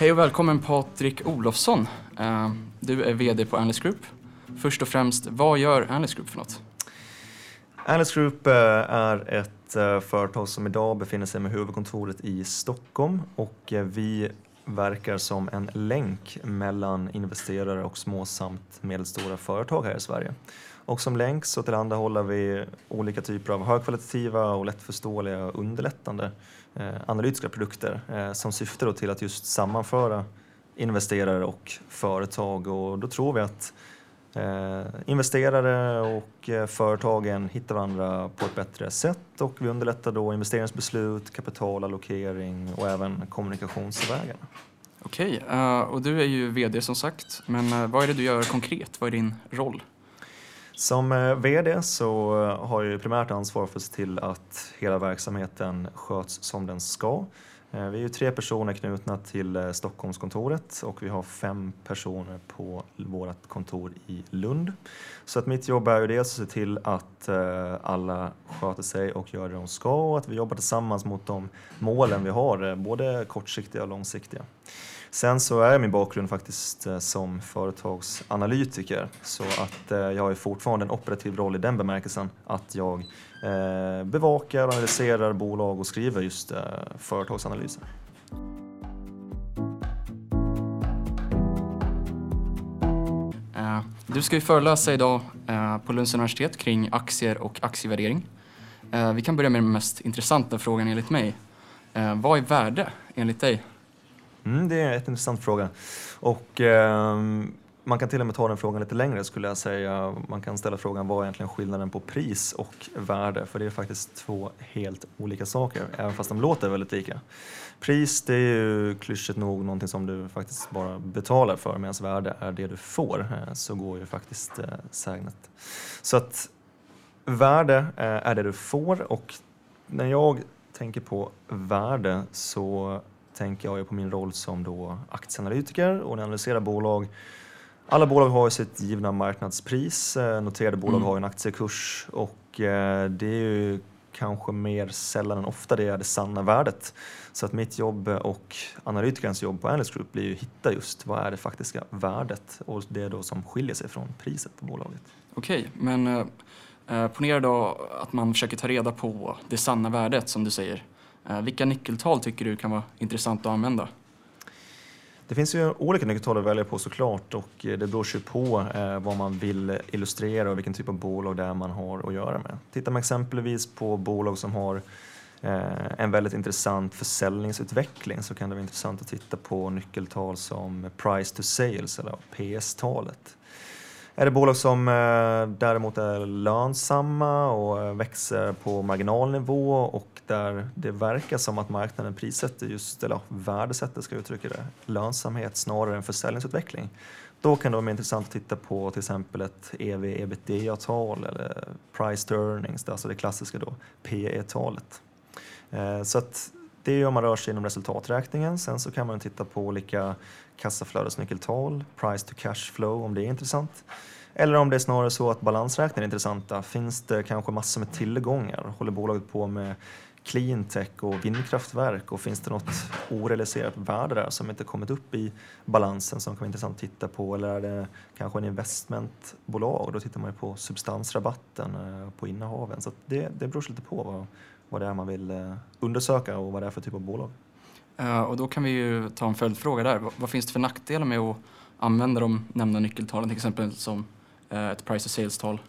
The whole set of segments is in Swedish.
Hej och välkommen Patrik Olofsson. Eh, du är VD på Analyst Group. Först och främst, vad gör Analyst Group för något? Analyst Group eh, är ett eh, företag som idag befinner sig med huvudkontoret i Stockholm och vi verkar som en länk mellan investerare och små samt medelstora företag här i Sverige. Och som länk så tillhandahåller vi olika typer av högkvalitativa och lättförståeliga och underlättande Eh, analytiska produkter eh, som syftar då till att just sammanföra investerare och företag och då tror vi att Eh, investerare och eh, företagen hittar varandra på ett bättre sätt och vi underlättar då investeringsbeslut, kapitalallokering och även kommunikationsvägarna. Okej, eh, och du är ju VD som sagt, men eh, vad är det du gör konkret? Vad är din roll? Som eh, VD så eh, har jag primärt ansvar för att se till att hela verksamheten sköts som den ska. Eh, vi är ju tre personer knutna till Stockholmskontoret och vi har fem personer på vårt kontor i Lund. Så att mitt jobb är ju dels att se till att alla sköter sig och gör det de ska och att vi jobbar tillsammans mot de målen vi har, både kortsiktiga och långsiktiga. Sen så är min bakgrund faktiskt eh, som företagsanalytiker så att eh, jag har fortfarande en operativ roll i den bemärkelsen att jag eh, bevakar, analyserar bolag och skriver just företagsanalyser. Du ska ju föreläsa idag på Lunds universitet kring aktier och aktievärdering. Vi kan börja med den mest intressanta frågan enligt mig. Vad är värde enligt dig? Mm, det är en intressant fråga. Och, eh, man kan till och med ta den frågan lite längre skulle jag säga. Man kan ställa frågan vad är egentligen skillnaden på pris och värde? För det är faktiskt två helt olika saker, även fast de låter väldigt lika. Pris det är ju klyschigt nog någonting som du faktiskt bara betalar för medan värde är det du får. Eh, så går ju faktiskt eh, sägnet. Så att värde eh, är det du får och när jag tänker på värde så tänker jag på min roll som då aktieanalytiker och när jag analyserar bolag. Alla bolag har ju sitt givna marknadspris, eh, noterade bolag Mm. har en aktiekurs och eh, det är ju kanske mer sällan än ofta det är det sanna värdet. Så att mitt jobb och analytikerns jobb på Analyst Group blir ju att hitta just vad är det faktiska värdet och det är då som skiljer sig från priset på bolaget. Okej, men eh, eh, ponera då att man försöker ta reda på det sanna värdet som du säger. Eh, vilka nyckeltal tycker du kan vara intressant att använda? Det finns ju olika nyckeltal att välja på såklart och eh, det beror ju på eh, vad man vill illustrera och vilken typ av bolag det är man har att göra med. Tittar man exempelvis på bolag som har en väldigt intressant försäljningsutveckling så kan det vara intressant att titta på nyckeltal som price to sales eller PS-talet. Är det bolag som eh, däremot är lönsamma och eh, växer på marginalnivå och där det verkar som att marknaden prissätter just, eller värdesätter ska jag uttrycka det, lönsamhet snarare än försäljningsutveckling. Då kan det vara mer intressant att titta på till exempel ett ev ebitda-tal eller price to earnings, alltså det klassiska då, PE-talet. Eh, så att det är om man rör sig inom resultaträkningen. Sen så kan man titta på olika kassaflödesnyckeltal, price to cash flow om det är intressant. Eller om det är snarare så att balansräkningen är intressanta. Finns det kanske massor med tillgångar? Håller bolaget på med cleantech och vindkraftverk och finns det något orealiserat värde där som inte kommit upp i balansen som kan vara intressant att titta på? Eller är det kanske en investmentbolag? Då tittar man ju på substansrabatten eh, på innehaven. Så det, det beror lite på vad, vad det är man vill eh, undersöka och vad det är för typ av bolag. Eh, och då kan vi ju ta en följdfråga där. Vad- finns det för nackdelar med att använda de nämnda nyckeltalen, till exempel som eh, ett price to sales-tal?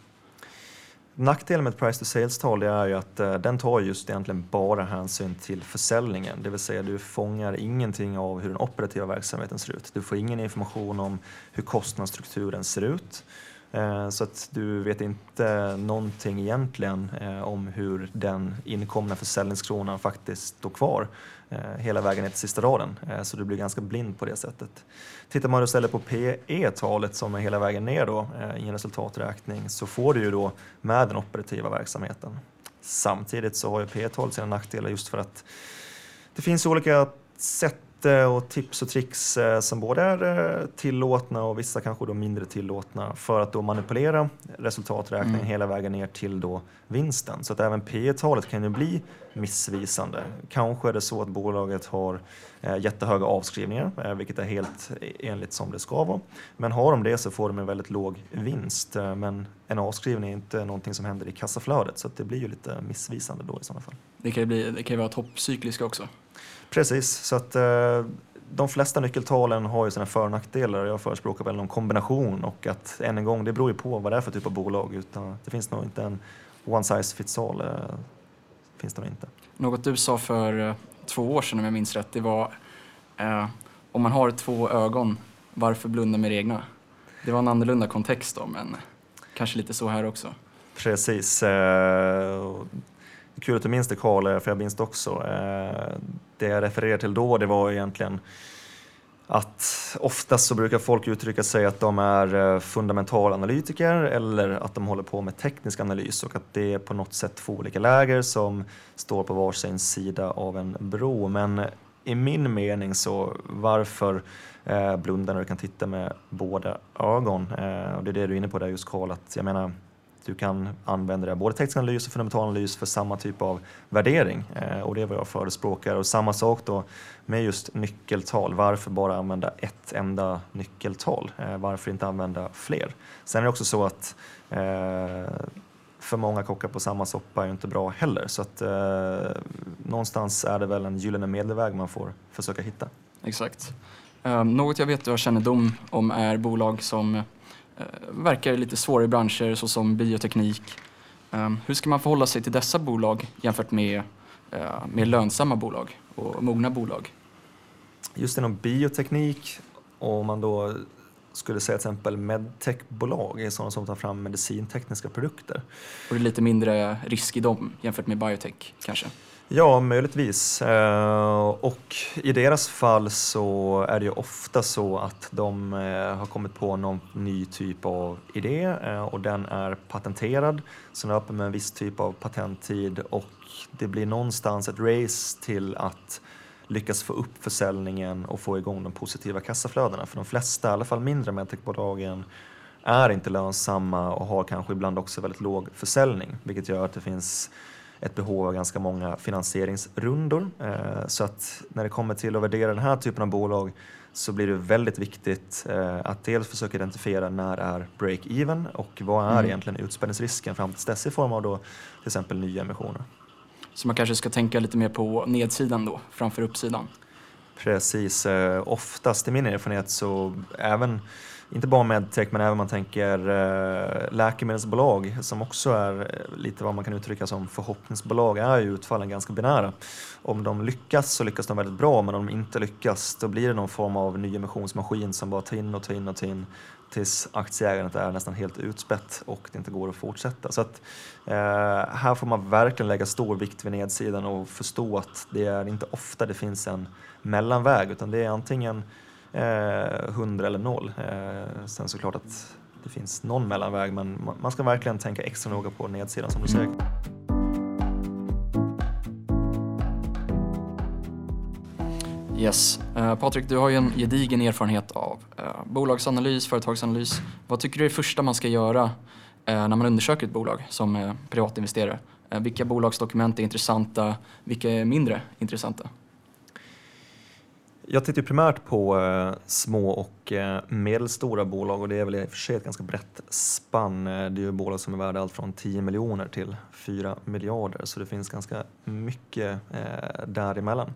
Nackdelen med ett price to sales-tal är ju att eh, den tar just egentligen bara hänsyn till försäljningen. Det vill säga du fångar ingenting av hur den operativa verksamheten ser ut. Du får ingen information om hur kostnadsstrukturen ser ut. Eh, så att du vet inte någonting egentligen eh, om hur den inkomna försäljningskronan faktiskt står kvar eh, hela vägen ner till sista raden. Så du blir ganska blind på det sättet. Tittar man istället på PE-talet som är hela vägen ner då, i en resultaträkning så får du ju då med den operativa verksamheten. Samtidigt så har ju PE-talet sina nackdelar just för att det finns olika sätt lite och tips och tricks eh, som både är eh, tillåtna och vissa kanske då mindre tillåtna för att då manipulera resultaträkningen Mm. hela vägen ner till då vinsten. Så att även P talet kan ju bli missvisande. Kanske är det så att bolaget har eh, jättehöga avskrivningar, vilket är helt enligt som det ska vara. Men har de det så får de en väldigt låg vinst. Men en avskrivning är inte någonting som händer i kassaflödet så att det blir ju lite missvisande då i sådana fall. Det kan ju, bli, det kan ju vara toppcykliska också. Precis, så att eh, de flesta nyckeltalen har ju sina för och nackdelar jag förespråkar väl någon kombination och att än en gång, det beror ju på vad det är för typ av bolag utan det finns nog inte en one size fits all. Eh, finns det inte. Något du sa för eh, två år sedan om jag minns rätt, det var eh, om man har två ögon, varför blunda med det egna? Det var en annorlunda kontext då, men kanske lite så här också. Precis kul att du minns det Karl, eh, för jag minns det också. Eh, det jag refererade till då, det var egentligen att oftast så brukar folk uttrycka sig att de är eh, fundamentalanalytiker eller att de håller på med teknisk analys och att det är på något sätt två olika läger som står på varsin sida av en bro. Men i min mening så varför eh, blunda när du kan titta med båda ögon? Eh, och det är det du är inne på där just Karl, att jag menar du kan använda det både teknisk analys och fundamental analys för samma typ av värdering eh, och det är vad jag förespråkar. Och samma sak då med just nyckeltal. Varför bara använda ett enda nyckeltal? Eh, varför inte använda fler? Sen är det också så att eh, för många kockar på samma soppa är ju inte bra heller. Så att eh, någonstans är det väl en gyllene medelväg man får försöka hitta. Exakt. Eh, något jag vet du har kännedom om är bolag som eh, verkar lite svåra i branscher såsom bioteknik. Eh, hur ska man förhålla sig till dessa bolag jämfört med eh, mer lönsamma bolag och mogna bolag? Just inom bioteknik, och om man då skulle säga till exempel medtechbolag är sådana som tar fram medicintekniska produkter. Och det är lite mindre risk i dem jämfört med biotech kanske? Ja, möjligtvis. Eh, och i deras fall så är det ju ofta så att de eh, har kommit på någon ny typ av idé eh, och den är patenterad. Så den löper med en viss typ av patenttid och det blir någonstans ett race till att lyckas få upp försäljningen och få igång de positiva kassaflödena. För de flesta, i alla fall mindre medtechbolagen, är inte lönsamma och har kanske ibland också väldigt låg försäljning, vilket gör att det finns ett behov av ganska många finansieringsrundor. Eh, Så att när det kommer till att värdera den här typen av bolag så blir det väldigt viktigt eh, att dels försöka identifiera när är break-even och vad är Mm. egentligen utspädningsrisken fram till dess i form av då till exempel nya emissioner. Så man kanske ska tänka lite mer på nedsidan då, framför uppsidan. Precis, eh, oftast i min erfarenhet så även, inte bara medtech men även man tänker eh, läkemedelsbolag som också är eh, lite vad man kan uttrycka som förhoppningsbolag är ju utfallen ganska binära. Om de lyckas så lyckas de väldigt bra men om de inte lyckas då blir det någon form av nyemissionsmaskin som bara tar in och tar in och tar in tills aktieägandet är nästan helt utspätt och det inte går att fortsätta. Så att, eh, här får man verkligen lägga stor vikt vid nedsidan och förstå att det är inte ofta det finns en mellanväg utan det är antingen Eh, 100 eller 0. Eh, sen såklart att det finns någon mellanväg men man ska verkligen tänka extra noga på nedsidan som du säger. Yes. Uh, Patrik, du har ju en gedigen erfarenhet av bolagsanalys, företagsanalys. Vad tycker du är det första man ska göra när man undersöker ett bolag som privatinvesterare? Vilka bolagsdokument är intressanta? Vilka är mindre intressanta? Jag tittar primärt på eh, små och eh, medelstora bolag och det är väl i och för sig ett ganska brett spann. Eh, det är ju bolag som är värda allt från 10 miljoner till 4 miljarder så det finns ganska mycket eh, däremellan.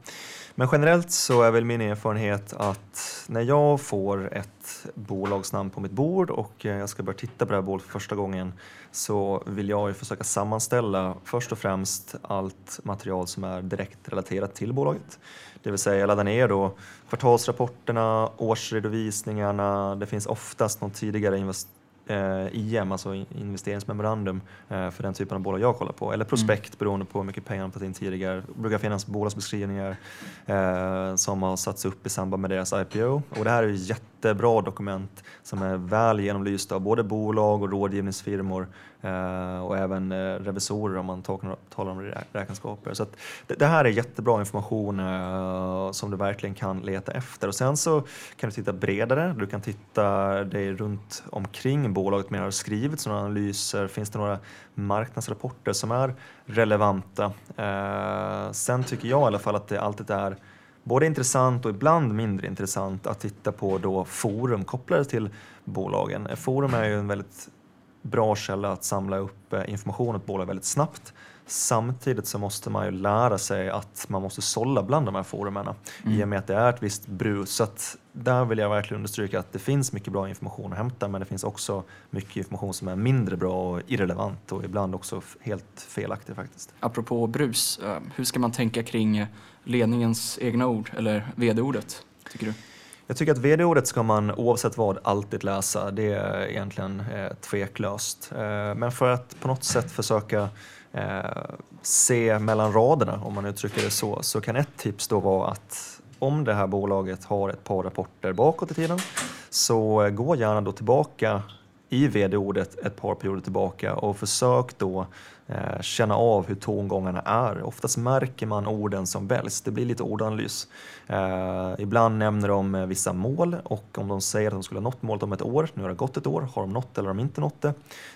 Men generellt så är väl min erfarenhet att när jag får ett bolagsnamn på mitt bord och eh, jag ska börja titta på det här bolaget för första gången så vill jag ju försöka sammanställa först och främst allt material som är direkt relaterat till bolaget. Det vill säga jag laddar ner då kvartalsrapporterna, årsredovisningarna, det finns oftast någon tidigare investering eh, IM, alltså in- investeringsmemorandum eh, för den typen av bolag jag kollar på. Eller prospekt beroende på hur mycket pengar de fått in tidigare. Det brukar finnas bolagsbeskrivningar eh, som har satts upp i samband med deras IPO. Och det här är jättebra dokument som är väl genomlysta av både bolag och rådgivningsfirmor Eh, och även eh, revisorer om man talar om räkenskaper. Så det, det, här är jättebra information eh, som du verkligen kan leta efter. Och sen så kan du titta bredare, du kan titta dig runt omkring bolaget mer har skrivits några analyser, finns det några marknadsrapporter som är relevanta? Sen tycker jag i alla fall att det alltid är både intressant och ibland mindre intressant att titta på då forum kopplade till bolagen. Forum är ju en väldigt bra källa att samla upp eh, information ett bolag väldigt snabbt. Samtidigt så måste man ju lära sig att man måste sålla bland de här forumen mm. i och med att det är ett visst brus. Så där vill jag verkligen understryka att det finns mycket bra information att hämta men det finns också mycket information som är mindre bra och irrelevant och ibland också helt felaktig faktiskt. Apropå brus, eh, hur ska man tänka kring ledningens egna ord eller vd-ordet tycker du? Jag tycker att vd-ordet ska man oavsett vad alltid läsa. Det är egentligen eh, tveklöst. Eh, men för att på något sätt försöka eh, se mellan raderna, om man uttrycker det så, så kan ett tips då vara att om det här bolaget har ett par rapporter bakåt i tiden, så eh, gå gärna då tillbaka i vd-ordet ett par perioder tillbaka och försök då Eh, känna av hur tongångarna är. Oftast märker man orden som väljs, det blir lite ordanalys. Eh, ibland nämner de eh, vissa mål och om de säger att de skulle ha nått målet om ett år, nu har det gått ett år, har de nått eller har de inte nått det?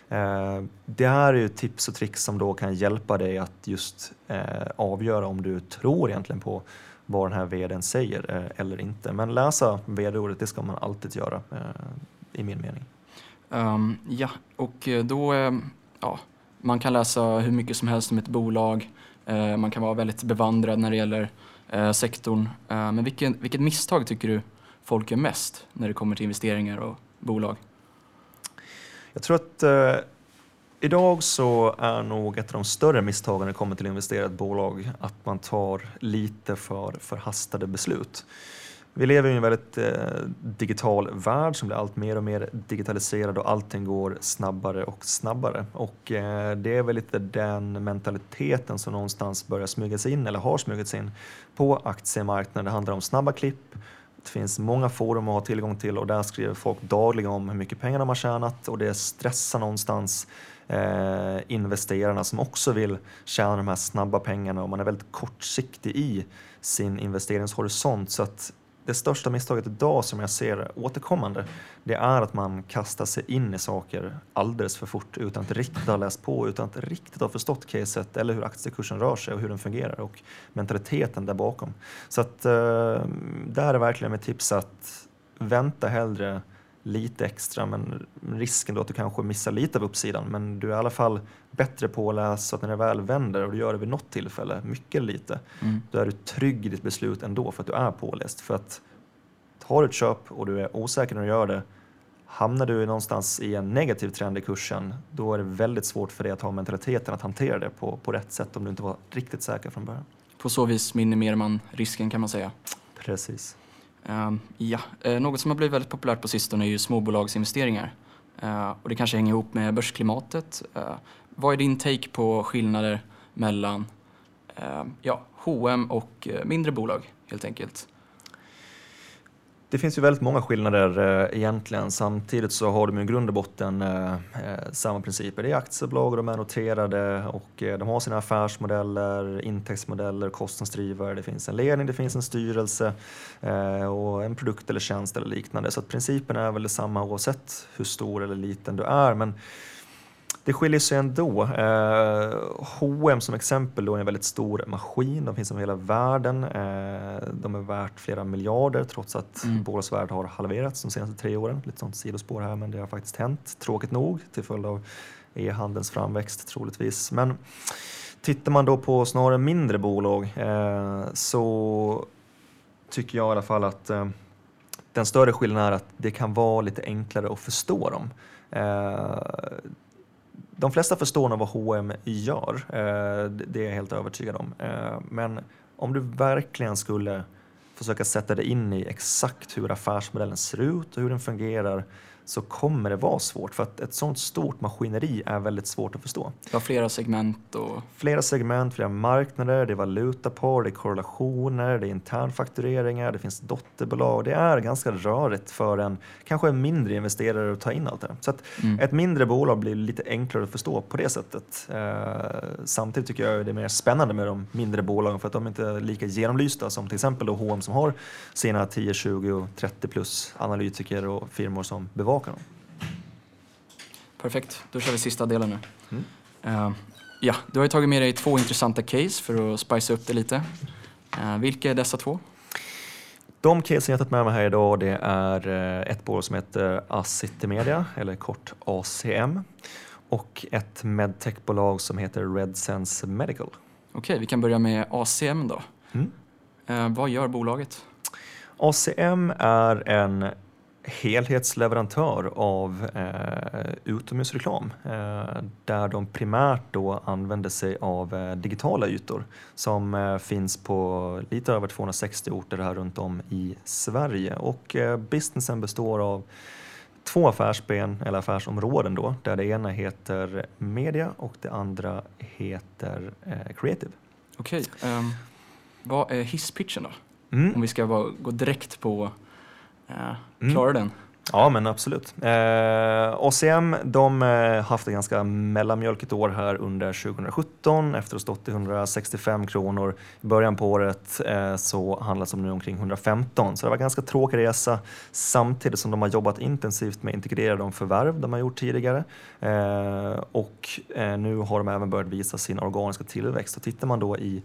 Eh, det här är ju tips och tricks som då kan hjälpa dig att just eh, avgöra om du tror egentligen på vad den här vdn säger eh, eller inte. Men läsa vd-ordet, det ska man alltid göra eh, i min mening. Um, ja, och då, eh, ja, man kan läsa hur mycket som helst om ett bolag. Eh, man kan vara väldigt bevandrad när det gäller eh, sektorn. Eh, men vilken, vilket misstag tycker du folk gör mest när det kommer till investeringar och bolag? Jag tror att idag så är nog ett av de större misstagen när det kommer till att investera i ett bolag att man tar lite för förhastade beslut. Vi lever i en väldigt eh, digital värld som blir allt mer och mer digitaliserad och allting går snabbare och snabbare. Och eh, det är väl lite den mentaliteten som någonstans börjar smyga sig in eller har smugit sig in på aktiemarknaden. Det handlar om snabba klipp, det finns många forum att ha tillgång till och där skriver folk dagligen om hur mycket pengar de har tjänat och det stressar någonstans eh, investerarna som också vill tjäna de här snabba pengarna och man är väldigt kortsiktig i sin investeringshorisont. Så att det största misstaget idag som jag ser återkommande, det är att man kastar sig in i saker alldeles för fort utan att riktigt ha läst på, utan att riktigt ha förstått caset eller hur aktiekursen rör sig och hur den fungerar och mentaliteten där bakom. Så att eh, där är verkligen mitt tips att vänta hellre lite extra, men risken då att du kanske missar lite av uppsidan. Men du är i alla fall bättre på att läsa så att när det väl vänder och du gör det vid något tillfälle, mycket eller lite, mm. då är du trygg i ditt beslut ändå för att du är påläst. För att tar du ett köp och du är osäker när du gör det, hamnar du någonstans i en negativ trend i kursen, då är det väldigt svårt för dig att ha mentaliteten att hantera det på, på rätt sätt om du inte var riktigt säker från början. På så vis minimerar man risken kan man säga. Precis. Uh, ja, uh, något som har blivit väldigt populärt på sistone är ju småbolagsinvesteringar. Uh, och det kanske hänger ihop med börsklimatet vad är din take på skillnader mellan eh, ja, H&M och eh, mindre bolag helt enkelt? Det finns ju väldigt många skillnader eh, egentligen. Samtidigt så har de i grund och botten eh, eh, samma principer. Det är aktiebolag och de är noterade och eh, de har sina affärsmodeller, intäktsmodeller, kostnadsdrivare. Det finns en ledning, det finns en styrelse eh, och en produkt eller tjänst eller liknande. Så att principen är väl detsamma oavsett hur stor eller liten du är. Men det skiljer sig ändå. Eh, H&M som exempel då är en väldigt stor maskin. De finns över hela världen. Eh, de är värt flera miljarder trots att mm. bolagsvärdet har halverats de senaste tre åren. Lite sånt sidospår här, men det har faktiskt hänt. Tråkigt nog till följd av e-handelns framväxt troligtvis. Men tittar man då på snarare mindre bolag eh, så tycker jag i alla fall att eh, den större skillnaden är att det kan vara lite enklare att förstå dem. Eh, de flesta förstår nog vad H&M gör, eh, det är jag helt övertygad om. Eh, men om du verkligen skulle försöka sätta dig in i exakt hur affärsmodellen ser ut och hur den fungerar så kommer det vara svårt för att ett sånt stort maskineri är väldigt svårt att förstå. Det har flera segment och... Flera segment, flera marknader, det är valutapar, det är korrelationer, det är internfaktureringar, det finns dotterbolag. Det är ganska rörigt för en kanske en mindre investerare att ta in allt det Så att mm. ett mindre bolag blir lite enklare att förstå på det sättet. Eh, samtidigt tycker jag det är mer spännande med de mindre bolagen för att de inte är lika genomlysta som till exempel då H&M som har sina 10, 20 och 30 plus analytiker och firmor som bevakar dem. Perfekt, då kör vi sista delen nu. Mm. Uh, ja, du har ju tagit med dig två intressanta case för att spicea upp det lite. Uh, vilka är dessa två? De casen jag tagit med mig här idag det är eh, ett bolag som heter Acity Media, eller kort ACM, och ett medtechbolag som heter RedSense Medical. Okej, vi kan börja med ACM då. Mm. Uh, vad gör bolaget? ACM är en helhetsleverantör av eh, utomhusreklam eh, där de primärt då använder sig av eh, digitala ytor som eh, finns på lite över 260 orter här runt om i Sverige och eh, businessen består av två affärsben eller affärsområden då där det ena heter media och det andra heter eh, creative. Okej, okay, um, vad är hisspitchen då? Mm. Om vi ska bara gå direkt på mm. klarar den. Ja, men absolut. Eh, ACM de har eh, haft ett ganska mellanmjölkigt år här under 2017. Efter att ha stått i 165 kronor i början på året eh, så handlas de nu omkring 115. Så det var en ganska tråkig resa samtidigt som de har jobbat intensivt med att integrera de förvärv de har gjort tidigare. Eh, och eh, nu har de även börjat visa sin organiska tillväxt. Och tittar man då i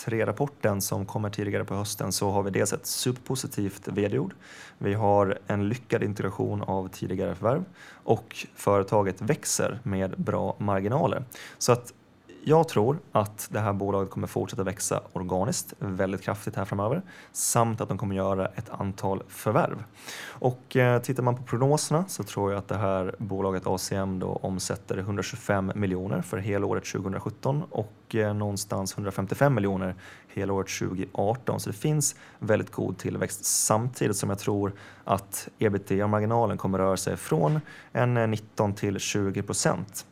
E Q3-rapporten som kommer tidigare på hösten så har vi dels ett superpositivt vd-ord. Vi har en lyckad integration av tidigare förvärv och företaget växer med bra marginaler. Så att jag tror att det här bolaget kommer fortsätta växa organiskt väldigt kraftigt här framöver samt att de kommer göra ett antal förvärv. Och eh, tittar man på prognoserna så tror jag att det här bolaget ACM då omsätter 125 miljoner för helåret 2017 och eh, någonstans 155 miljoner helåret 2018. Så det finns väldigt god tillväxt samtidigt som jag tror att ebitda-marginalen kommer röra sig från en 19 till 20 procent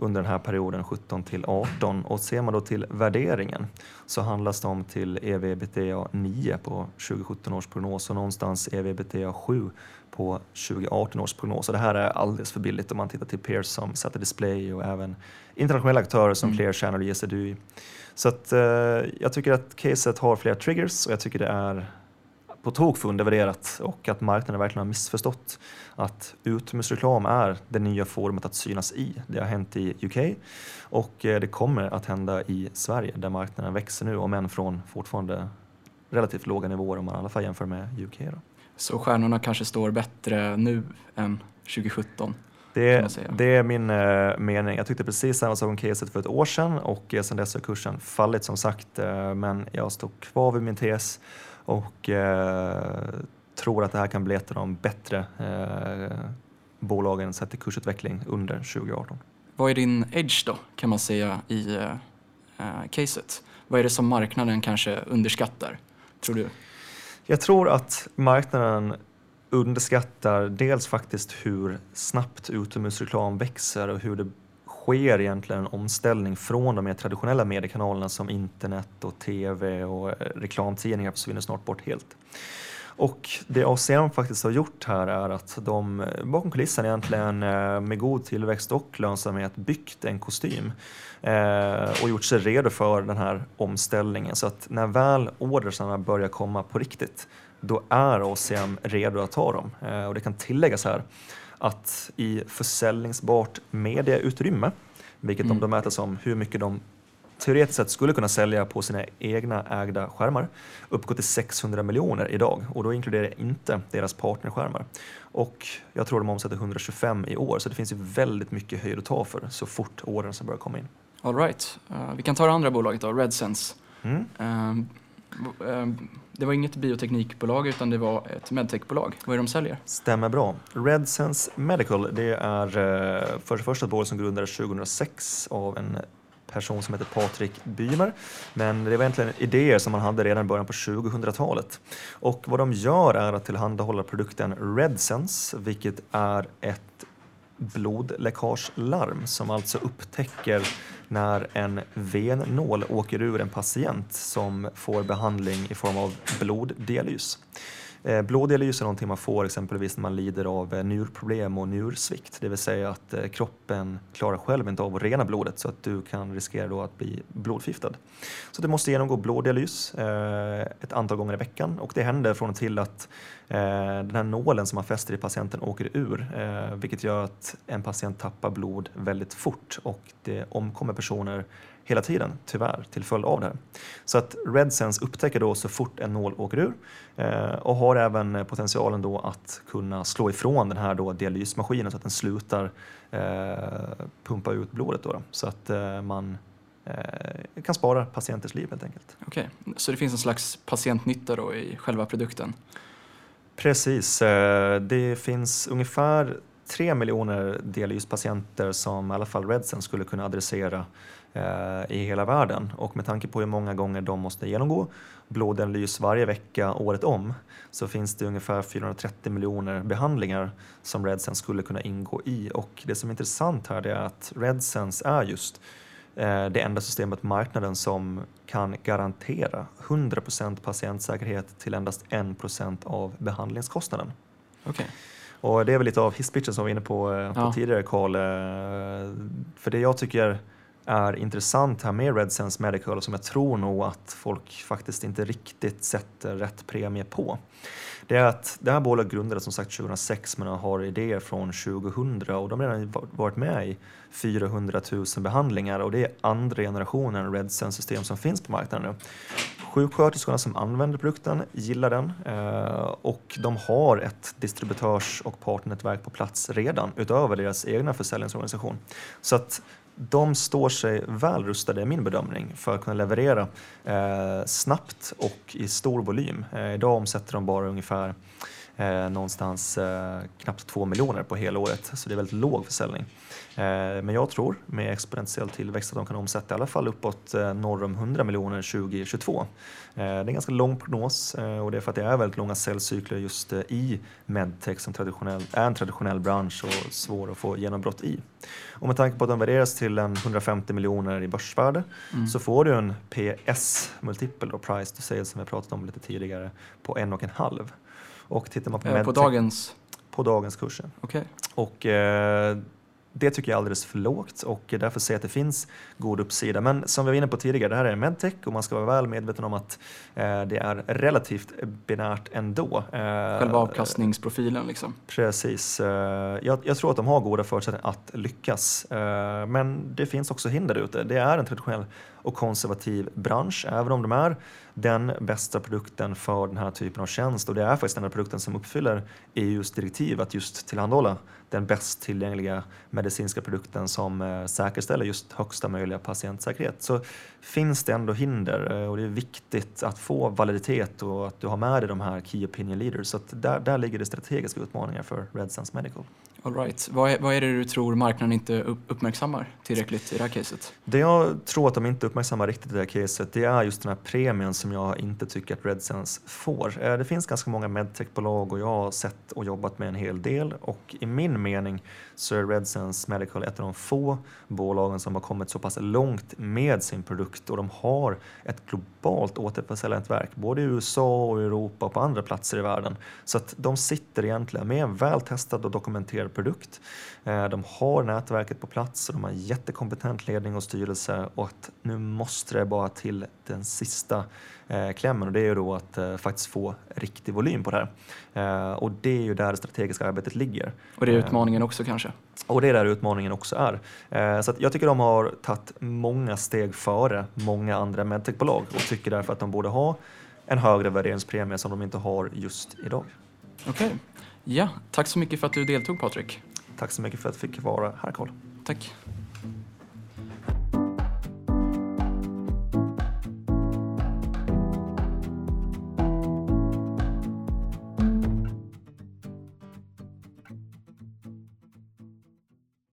under den här perioden 17 till 18. Och ser man då till värderingen så handlas de till ev-ebitda 9 på 2017 års prognos och någonstans ev-ebitda 7 på 2018 års prognos. Och det här är alldeles för billigt om man tittar till peers som Sätter Display och även internationella aktörer som mm. Clear Channel och GSDUI. Så att, eh, jag tycker att caset har flera triggers och jag tycker det är på tok för undervärderat och att marknaden verkligen har missförstått att utomhusreklam är det nya forumet att synas i. Det har hänt i UK och eh, det kommer att hända i Sverige där marknaden växer nu, om än från fortfarande relativt låga nivåer om man i alla fall jämför med UK. Då. Så stjärnorna kanske står bättre nu än 2017? Det, det, är min uh, mening. Jag tyckte precis samma sak om caset för ett år sedan och uh, sedan dess har kursen fallit som sagt. Uh, men jag står kvar vid min tes och uh, tror att det här kan bli ett av de bättre bolagen sett till kursutveckling under 2018. Vad är din edge då kan man säga i caset? Vad är det som marknaden kanske underskattar, tror du? Jag tror att marknaden underskattar dels faktiskt hur snabbt utomhusreklam växer och hur det sker egentligen en omställning från de mer traditionella mediekanalerna som internet och tv och eh, reklamtidningar försvinner snart bort helt. Och det ACM faktiskt har gjort här är att de eh, bakom kulissen egentligen eh, med god tillväxt och lönsamhet byggt en kostym eh, och gjort sig redo för den här omställningen. Så att när väl ordersarna börjar komma på riktigt då är ACM redo att ta dem. Eh, och det kan tilläggas här att i försäljningsbart medieutrymme, vilket mm. de mäter som hur mycket de teoretiskt sett skulle kunna sälja på sina egna ägda skärmar uppgår till 600 miljoner idag och då inkluderar jag inte deras partnerskärmar. Och jag tror de omsätter 125 i år så det finns ju väldigt mycket höjd att ta för så fort åren som börjar komma in. All right. Uh, vi kan ta det andra bolaget då, RedSense. Mm. Uh, Ehm, det var inget bioteknikbolag utan det var ett medtechbolag. Vad är det de säljer? Stämmer bra. RedSense Medical det är eh, för det första ett bolag som grundades 2006 av en person som heter Patrik Bymer. Men det var egentligen idéer som man hade redan i början på 2000-talet. Och vad de gör är att tillhandahålla produkten RedSense, vilket är ett blodläckagelarm som alltså upptäcker när en vennål åker ur en patient som får behandling i form av bloddialys. Eh, blådialys är någonting man får exempelvis när man lider av eh, njurproblem och njursvikt, det vill säga att eh, kroppen klarar själv inte av att rena blodet så att du kan riskera då att bli blodförgiftad. Så du måste genomgå blådialys ett antal gånger i veckan och det händer från och till att den här nålen som man fäster i patienten åker ur, vilket gör att en patient tappar blod väldigt fort och det omkommer personer hela tiden, tyvärr, till följd av det här. Så att RedSense upptäcker då så fort en nål åker ur eh, och har även potentialen då att kunna slå ifrån den här då dialysmaskinen så att den slutar eh, pumpa ut blodet då, då så att eh, man eh, kan spara patienters liv helt enkelt. Okej, okay. så det finns en slags patientnytta då i själva produkten? Precis, eh, det finns ungefär tre miljoner dialyspatienter som i alla fall Redsen skulle kunna adressera Eh, i hela världen och med tanke på hur många gånger de måste genomgå blodanalys varje vecka året om så finns det ungefär 430 miljoner behandlingar som RedSense skulle kunna ingå i och det som är intressant här är att RedSense är just eh, det enda systemet på marknaden som kan garantera 100% patientsäkerhet till endast 1% av behandlingskostnaden. Okay. Och det är väl lite av hisspitchen som vi var inne på, eh, på ja. tidigare Karl. För det jag tycker är intressant här med RedSense Medical som jag tror nog att folk faktiskt inte riktigt sätter rätt premie på. Det är att det här bolaget grundades som sagt 2006 men har idéer från 2000 och de har redan varit med i 400 000 behandlingar och det är andra generationen RedSense-system som finns på marknaden nu. Sjuksköterskorna som använder produkten gillar den eh, och de har ett distributörs och partnernätverk på plats redan utöver deras egna försäljningsorganisation. Så att de står sig väl rustade, i min bedömning, för att kunna leverera eh, snabbt och i stor volym. Eh, idag omsätter de bara ungefär eh, någonstans eh, knappt 2 miljoner på helåret, så det är väldigt låg försäljning. Eh, men jag tror med exponentiell tillväxt att de kan omsätta i alla fall uppåt eh, norr om 100 miljoner 2022. Det är en ganska lång prognos och det är för att det är väldigt långa säljcykler just i medtech som traditionell, är en traditionell bransch och svår att få genombrott i. Och med tanke på att de värderas till en 150 miljoner i börsvärde mm. så får du en PS, multipel och price to sales som vi pratat om lite tidigare, på en och en halv. Och tittar man på, eh, på dagens? På dagens kurser. Okay. Och eh, det tycker jag är alldeles för lågt och därför säger jag att det finns god uppsida. Men som vi var inne på tidigare, det här är medtech och man ska vara väl medveten om att eh, det är relativt binärt ändå. Eh, Själva avkastningsprofilen liksom? Precis. Eh, jag, jag, tror att de har goda förutsättningar att lyckas. Eh, men det finns också hinder ute. Det är en traditionell och konservativ bransch, även om de är den bästa produkten för den här typen av tjänst och det är faktiskt den här produkten som uppfyller EUs direktiv att just tillhandahålla den bäst tillgängliga medicinska produkten som eh, säkerställer just högsta möjliga patientsäkerhet. Så finns det ändå hinder eh, och det är viktigt att få validitet och att du har med dig de här Key Opinion Leaders. Så där, där ligger det strategiska utmaningar för RedSense Medical. All right. vad, är, vad är det du tror marknaden inte uppmärksammar tillräckligt i det här caset? Det jag tror att de inte uppmärksammar riktigt i det här caset det är just den här premien som jag inte tycker att RedSense får. Eh, det finns ganska många medtechbolag och jag har sett och jobbat med en hel del och i min mening så är RedSense Medical ett av de få bolagen som har kommit så pass långt med sin produkt och de har ett globalt återförsäljarnätverk både i USA och Europa och på andra platser i världen. Så att de sitter egentligen med en väl testad och dokumenterad produkt. Eh, de har nätverket på plats och de har jättekompetent ledning och styrelse och att nu måste det bara till den sista eh, klämmen och det är ju då att eh, faktiskt få riktig volym på det här. Och det är ju där det strategiska arbetet ligger. Och det är utmaningen också kanske? Och det är där utmaningen också är. Så jag tycker de har tagit många steg före många andra medtechbolag och tycker därför att de borde ha en högre värderingspremie som de inte har just idag. Okej. Okay. Ja, tack så mycket för att du deltog Patrik. Tack så mycket för att jag fick vara här Karl. Tack.